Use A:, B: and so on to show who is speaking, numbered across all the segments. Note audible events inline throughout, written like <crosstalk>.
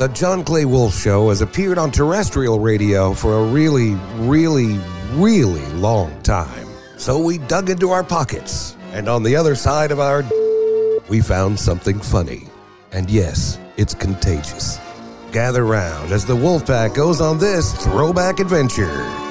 A: The John Clay Wolfe Show has appeared on terrestrial radio for a really, really, really long time. So we dug into our pockets, and on the other side of our <laughs> we found something funny. And yes, it's contagious. Gather round as the Wolfpack goes on this throwback adventure.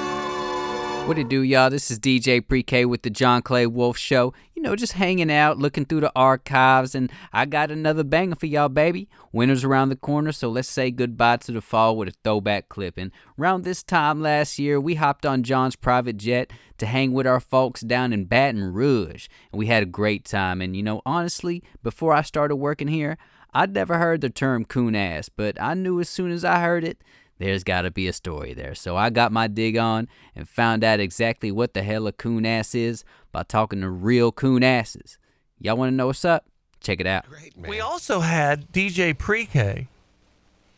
B: What it do, y'all? This is DJ Pre-K with the John Clay Wolfe Show. You know, just hanging out, looking through the archives, and I got another banger for y'all, baby. Winter's around the corner, so let's say goodbye to the fall with a throwback clip. And around this time last year, we hopped on John's private jet to hang with our folks down in Baton Rouge, and we had a great time. And you know, honestly, before I started working here, I'd never heard the term coon ass, but I knew as soon as I heard it there's got to be a story there. So I got my dig on and found out exactly what the hell a coon ass is by talking to real coon asses. Y'all want to know what's up? Check it out.
A: Great,
C: We also had DJ Pre-K,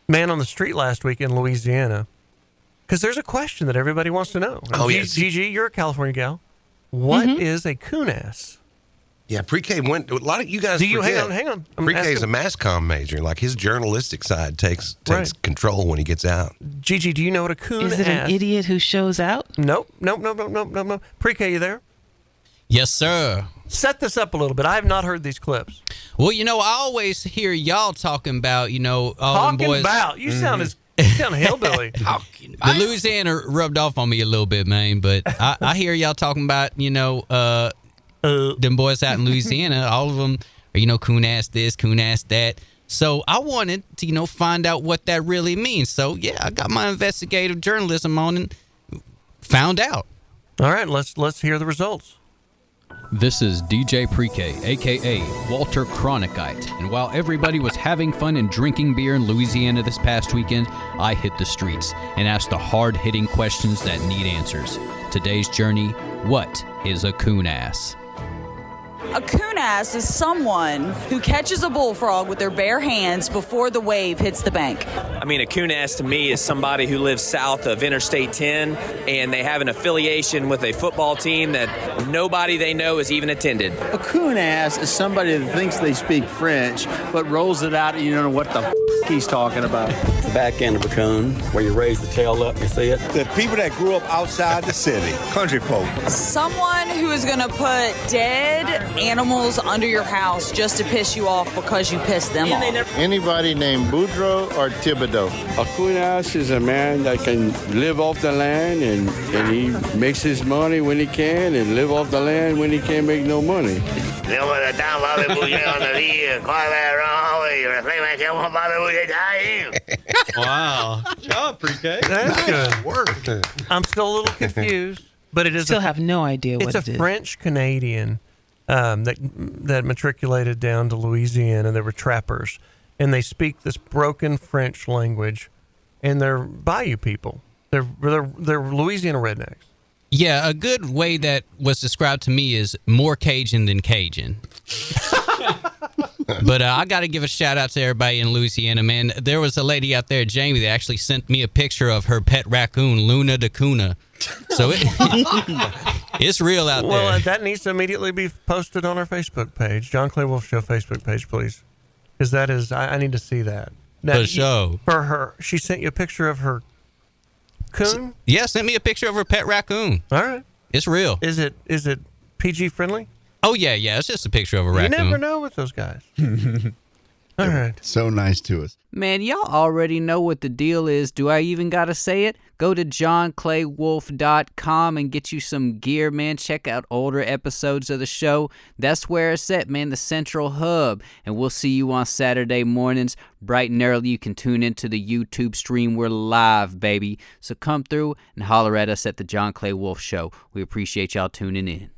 C: man on the street last week in Louisiana, because there's a question that everybody wants to know.
D: Oh,
C: G-
D: yes.
C: Gigi, you're a California gal. What
B: Mm-hmm.
C: is a coon ass?
D: Yeah, pre-K went. A lot of you guys.
C: Do you hang
D: forget.
C: on? Hang on. I'm
D: Pre-K is a mass comm major. Like his journalistic side takes takes
C: Right.
D: control when he gets out.
C: Gigi, do you know what a coon
E: Is it
C: ass?
E: an idiot who shows out?
C: Nope, nope, nope, nope, nope, nope, nope. Pre-K, you there?
F: Yes, sir.
C: Set this up a little bit. I have not heard these clips.
F: Well, you know, I always hear y'all talking about, you know, all
C: Talking
F: boys.
C: about you sound as you sound hillbilly. <laughs>
F: The Louisiana rubbed off on me a little bit, man. But I, I hear y'all talking about, you know, uh,
C: Uh,
F: them boys out in <laughs> Louisiana. all of them are, you know, coon ass this, coon ass that. So I wanted to, you know, find out what that really means. So yeah, I got my investigative journalism on and found out.
C: all right, let's let's hear the results.
G: This is DJ Pre-K, aka Walter Cronkite, and while everybody was having fun and drinking beer in Louisiana this past weekend, I hit the streets and asked the hard-hitting questions that need answers. Today's journey: What is a coon ass?
H: A coon ass is someone who catches a bullfrog with their bare hands before the wave hits the bank.
I: I mean, a coon ass to me is somebody who lives south of Interstate 10 and they have an affiliation with a football team that nobody they know has even attended.
J: A coon ass is somebody that thinks they speak French, but rolls it out and you don't know what the f- he's talking about.
K: The back end of a coon, where you raise the tail up, you see it.
L: The people that grew up outside the city, country folk.
H: Someone who is going to put dead animals under your house just to piss you off because you pissed them off.
L: Anybody named Boudreaux or Thibodeau?
J: A coon ass is a man that can live off the land and, and he makes his money when he can and live off the land when he can't make no money. <laughs>
C: Wow, job, Pre-K. That's good.
D: Work.
C: I'm still a little confused, but it is
E: Still
C: a,
E: have no idea what
C: it's It's a
E: it is.
C: French Canadian um, that that matriculated down to Louisiana. And they were trappers, and they speak this broken French language, and they're Bayou people. They're they're, they're Louisiana rednecks.
F: Yeah, a good way that was described to me is more Cajun than Cajun. <laughs> but uh, I got to give a shout out to everybody in Louisiana, man. There was a lady out there, Jamie, that actually sent me a picture of her pet raccoon, Luna da Cuna. So it, <laughs> it's real out there.
C: Well, uh, that needs to immediately be posted on our Facebook page, John Clay Wolfe Show Facebook page, please, because that is I, I need to see that. Now,
F: For sure.
C: For her, she sent you a picture of her coon.
F: Yeah, sent me a picture of her pet raccoon.
C: All right,
F: It's real.
C: is it is it PG friendly?
F: Oh yeah, yeah. It's just a picture of a raccoon.
C: You
F: raccoon.
C: never know with those guys. <laughs> All right.
L: So nice to us.
B: Man, y'all already know what the deal is. Do I even gotta say it? Go to johnclaywolfe.com and get you some gear, man. Check out older episodes of the show. That's where it's at, man, the central hub. And we'll see you on Saturday mornings, bright and early. You can tune into the YouTube stream. We're live, baby. So come through and holler at us at the John Clay Wolfe Show. We appreciate y'all tuning in.